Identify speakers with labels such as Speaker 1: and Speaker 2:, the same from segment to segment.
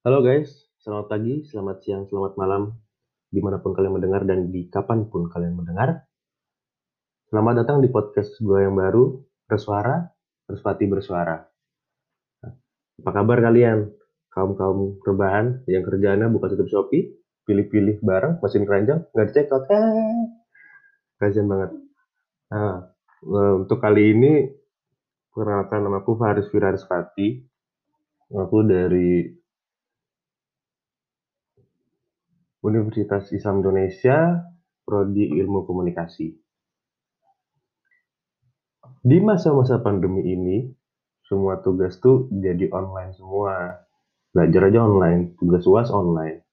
Speaker 1: Halo guys, selamat pagi, selamat siang, selamat malam, di mana pun kalian mendengar dan di kapan pun kalian mendengar. Selamat datang di podcast gue yang baru, Bersuara, Bersuati Bersuara. Apa kabar kalian? Kaum-kaum rebahan yang kerjaannya buka tutup Shopee, pilih-pilih barang, mesin keranjang, nggak dicek out. Eh, kasian banget. Nah, eh, untuk kali ini, perkenalkan nama aku Faris Firarisfati. Aku dari Universitas Islam Indonesia, Prodi Ilmu Komunikasi. Di masa-masa pandemi ini, semua tugas tuh jadi online semua. Belajar aja online, tugas UAS online.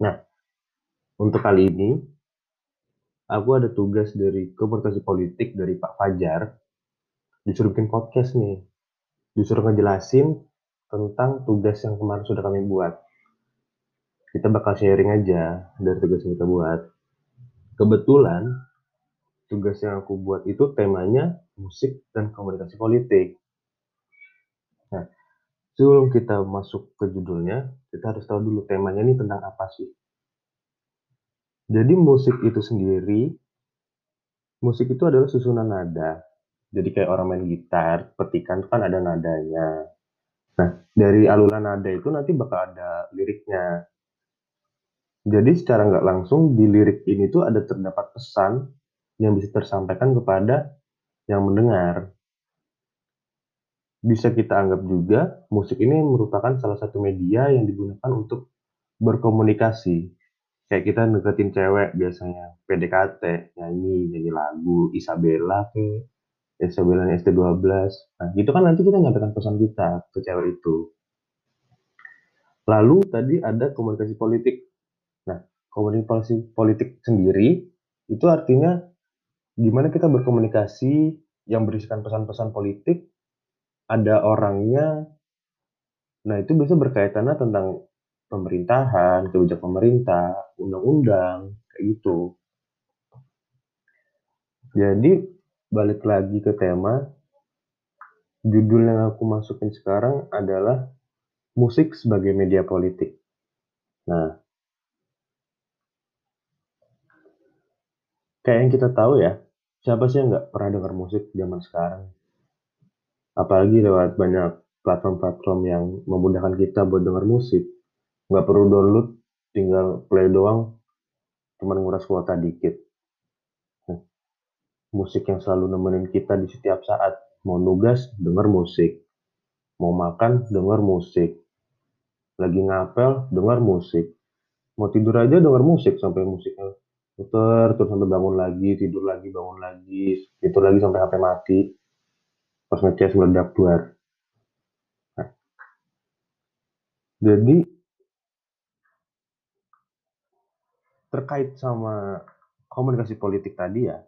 Speaker 1: Nah, untuk kali ini, aku ada tugas dari komunikasi politik dari Pak Fajar, disuruh bikin podcast nih. Disuruh ngejelasin tentang tugas yang kemarin sudah kami buat kita bakal sharing aja dari tugas yang kita buat. Kebetulan tugas yang aku buat itu temanya musik dan komunikasi politik. Nah, sebelum kita masuk ke judulnya, kita harus tahu dulu temanya ini tentang apa sih. Jadi musik itu sendiri, musik itu adalah susunan nada. Jadi kayak orang main gitar, petikan kan ada nadanya. Nah, dari alunan nada itu nanti bakal ada liriknya. Jadi secara nggak langsung di lirik ini tuh ada terdapat pesan yang bisa tersampaikan kepada yang mendengar. Bisa kita anggap juga musik ini merupakan salah satu media yang digunakan untuk berkomunikasi. Kayak kita deketin cewek biasanya, PDKT, nyanyi, nyanyi lagu, Isabella ke, Isabella ST12. Nah, itu kan nanti kita nyampaikan pesan kita ke cewek itu. Lalu tadi ada komunikasi politik komunikasi politik sendiri itu artinya gimana kita berkomunikasi yang berisikan pesan-pesan politik ada orangnya. Nah itu biasa berkaitannya tentang pemerintahan kebijakan pemerintah undang-undang kayak gitu. Jadi balik lagi ke tema judul yang aku masukin sekarang adalah musik sebagai media politik. Nah Kayak yang kita tahu ya, siapa sih yang nggak pernah dengar musik zaman sekarang? Apalagi lewat banyak platform-platform yang memudahkan kita buat dengar musik. Nggak perlu download, tinggal play doang, cuma nguras kuota dikit. Nah, musik yang selalu nemenin kita di setiap saat. Mau nugas, denger musik. Mau makan, denger musik. Lagi ngapel, denger musik. Mau tidur aja denger musik sampai musiknya Puter terus sampai bangun lagi, tidur lagi, bangun lagi, tidur lagi sampai HP mati. Pas ngecas meledak. Nah, jadi terkait sama komunikasi politik tadi ya,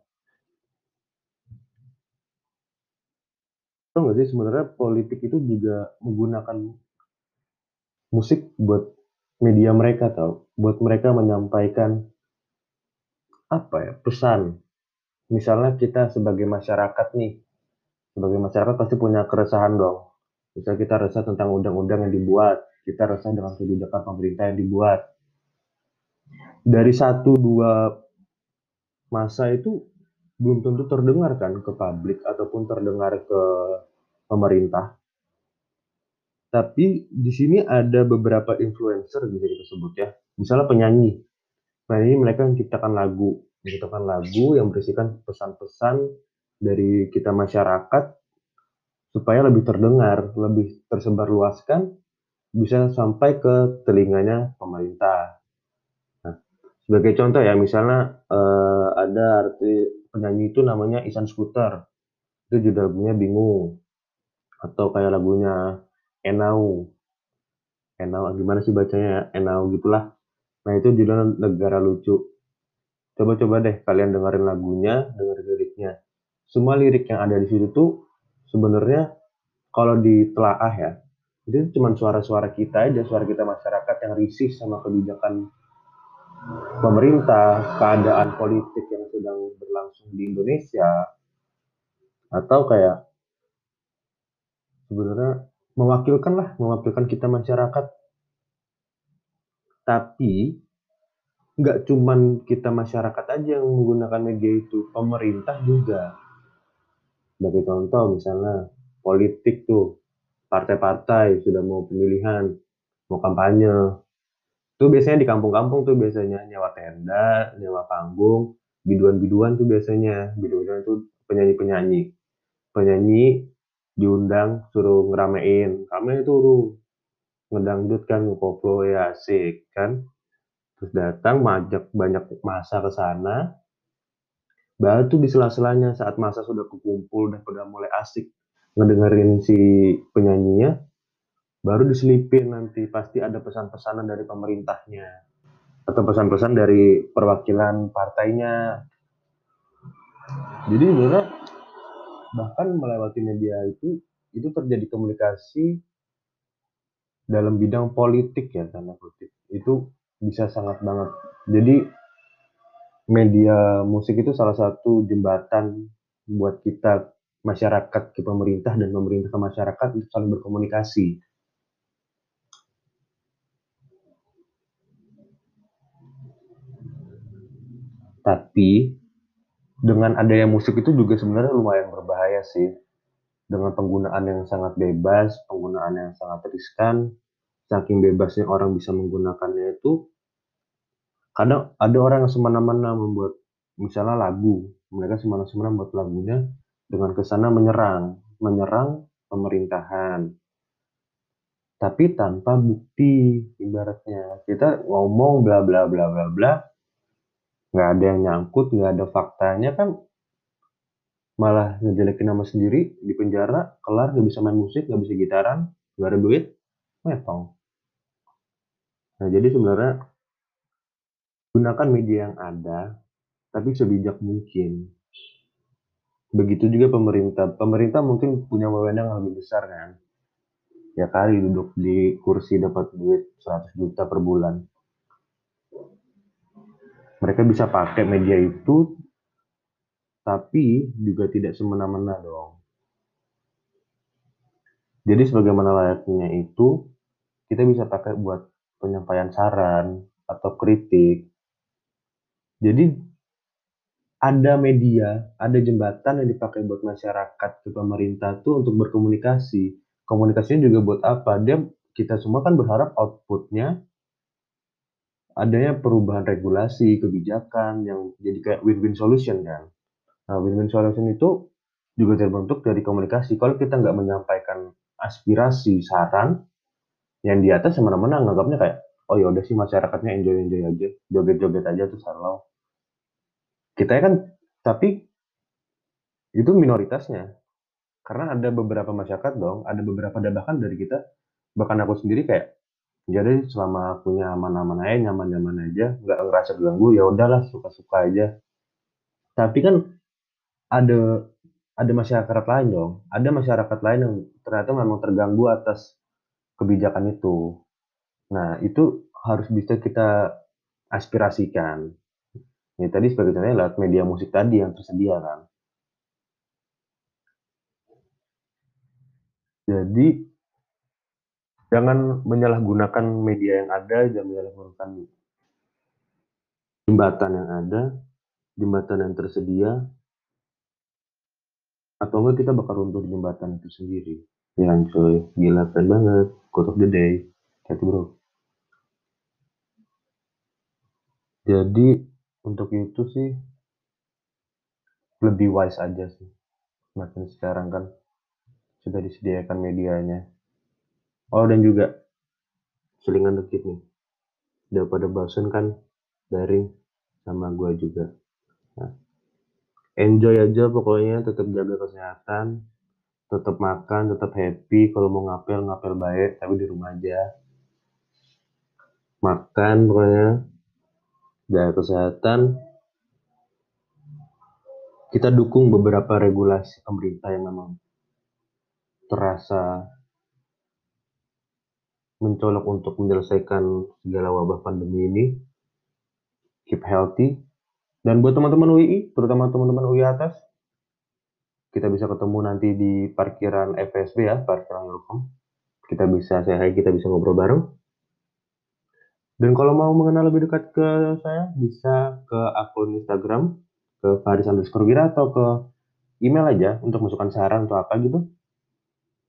Speaker 1: tau nggak sih sebenarnya politik itu juga menggunakan musik buat media mereka tau, buat mereka menyampaikan apa ya, pesan. Misalnya kita sebagai masyarakat nih, sebagai masyarakat pasti punya keresahan dong. Misalnya kita resah tentang undang-undang yang dibuat, kita resah dengan kebijakan pemerintah yang dibuat. Dari satu dua masa itu belum tentu terdengar kan ke publik ataupun terdengar ke pemerintah. Tapi di sini ada beberapa influencer bisa kita sebut ya. Misalnya penyanyi. Nah ini mereka menciptakan lagu, menciptakan lagu yang berisikan pesan-pesan dari kita masyarakat supaya lebih terdengar, lebih tersebar luaskan, bisa sampai ke telinganya pemerintah. Nah, sebagai contoh ya, misalnya eh, ada arti penyanyi itu namanya Isan Scooter, itu judul lagunya Bingung, atau kayak lagunya Enau, Enau gimana sih bacanya ya, Enau gitulah. Nah itu judulnya Negara Lucu. Coba-coba deh kalian dengerin lagunya, dengerin liriknya. Semua lirik yang ada di situ tuh sebenarnya kalau ditelaah ya, itu cuma suara-suara kita aja, suara kita masyarakat yang risih sama kebijakan pemerintah, keadaan politik yang sedang berlangsung di Indonesia, atau kayak sebenarnya mewakilkan lah, mewakilkan kita masyarakat Tapi nggak cuman kita masyarakat aja yang menggunakan media itu, pemerintah juga. Sebagai contoh misalnya politik tuh, partai-partai sudah mau pemilihan, mau kampanye. Itu biasanya di kampung-kampung tuh biasanya nyewa tenda, nyewa panggung, biduan-biduan tuh biasanya, biduan tuh penyanyi-penyanyi. Penyanyi diundang suruh ngeramein, kami itu ngedangdut kan, ngekoplo ya asik kan. Terus datang majak banyak masa ke sana. Baru tuh di sela-selanya saat masa sudah kekumpul dan sudah mulai asik ngedengerin si penyanyinya, baru diselipin nanti pasti ada pesan-pesanan dari pemerintahnya atau pesan-pesan dari perwakilan partainya. Jadi sebenarnya bahkan melewati media itu itu terjadi komunikasi dalam bidang politik ya tanda kutip itu bisa sangat banget. Jadi media musik itu salah satu jembatan buat kita masyarakat ke pemerintah dan pemerintah ke masyarakat untuk saling berkomunikasi. Tapi dengan adanya musik itu juga sebenarnya lumayan berbahaya sih. Dengan penggunaan yang sangat bebas, penggunaan yang sangat riskan, saking bebasnya orang bisa menggunakannya itu kadang ada orang yang semena-mena membuat misalnya lagu mereka semena-mena membuat lagunya dengan ke sana menyerang menyerang pemerintahan. Tapi tanpa bukti ibaratnya. Kita ngomong bla bla bla bla bla nggak ada yang nyangkut nggak ada faktanya kan malah ngejelekin nama sendiri di penjara kelar nggak bisa main musik nggak bisa gitaran nggak ada duit metong Nah, jadi sebenarnya gunakan media yang ada, tapi sebijak mungkin. Begitu juga pemerintah. Pemerintah mungkin punya wewenang lebih besar kan. Ya kali duduk di kursi dapat duit 100 juta per bulan. Mereka bisa pakai media itu, tapi juga tidak semena-mena dong. Jadi sebagaimana layaknya itu, kita bisa pakai buat penyampaian saran atau kritik. Jadi ada media, ada jembatan yang dipakai buat masyarakat ke pemerintah tuh untuk berkomunikasi. Komunikasinya juga buat apa? Dia kita semua kan berharap outputnya adanya perubahan regulasi, kebijakan yang jadi kayak win-win solution kan. Nah, win-win solution itu juga terbentuk dari komunikasi. Kalau kita nggak menyampaikan aspirasi, saran, yang di atas semena-mena nganggapnya kayak oh ya udah sih masyarakatnya enjoy enjoy aja. Joget-joget aja tuh salau kita kan tapi itu minoritasnya. Karena ada beberapa masyarakat dong ada beberapa bahkan dari kita bahkan aku sendiri kayak jadi selama aku nyaman-aman aja nyaman-nyaman aja nggak ngerasa ganggu ya udahlah suka-suka aja. Tapi kan ada ada masyarakat lain dong ada masyarakat lain yang ternyata memang terganggu atas kebijakan itu. Nah, itu harus bisa kita aspirasikan. Ini tadi sebagai contohnya lewat media musik tadi yang tersedia kan. Jadi jangan menyalahgunakan media yang ada, jangan menyalahgunakan jembatan yang ada, jembatan yang tersedia, atau enggak kita bakal runtuh jembatan itu sendiri. Ya cuy, gila keren banget. Quote of the day. Hati bro. Jadi untuk itu sih lebih wise aja sih. Semakin sekarang kan sudah disediakan medianya. Oh dan juga selingan dikit nih. Udah pada bosen kan daring sama gua juga. Nah, enjoy aja pokoknya tetap jaga kesehatan tetap makan, tetap happy. Kalau mau ngapel, ngapel baik, tapi di rumah aja. Makan pokoknya, jaga kesehatan. Kita dukung beberapa regulasi pemerintah yang memang terasa mencolok untuk menyelesaikan segala wabah pandemi ini. Keep healthy. Dan buat teman-teman UI, terutama teman-teman UI atas, kita bisa ketemu nanti di parkiran FSB ya, parkiran Wilcom. Kita bisa saya kita bisa ngobrol bareng. Dan kalau mau mengenal lebih dekat ke saya, bisa ke akun Instagram, ke Faris underscore Wira atau ke email aja untuk masukkan saran atau apa gitu.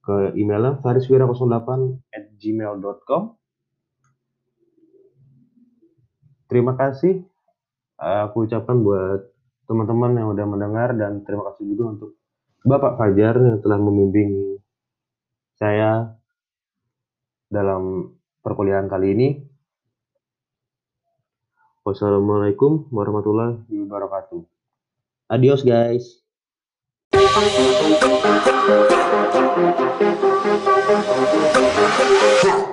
Speaker 1: Ke emailnya fariswira08 at gmail.com. Terima kasih aku ucapkan buat teman-teman yang udah mendengar dan terima kasih juga untuk Bapak Fajar yang telah membimbing saya dalam perkuliahan kali ini. Wassalamualaikum warahmatullahi wabarakatuh. Adios guys.
Speaker 2: Huh.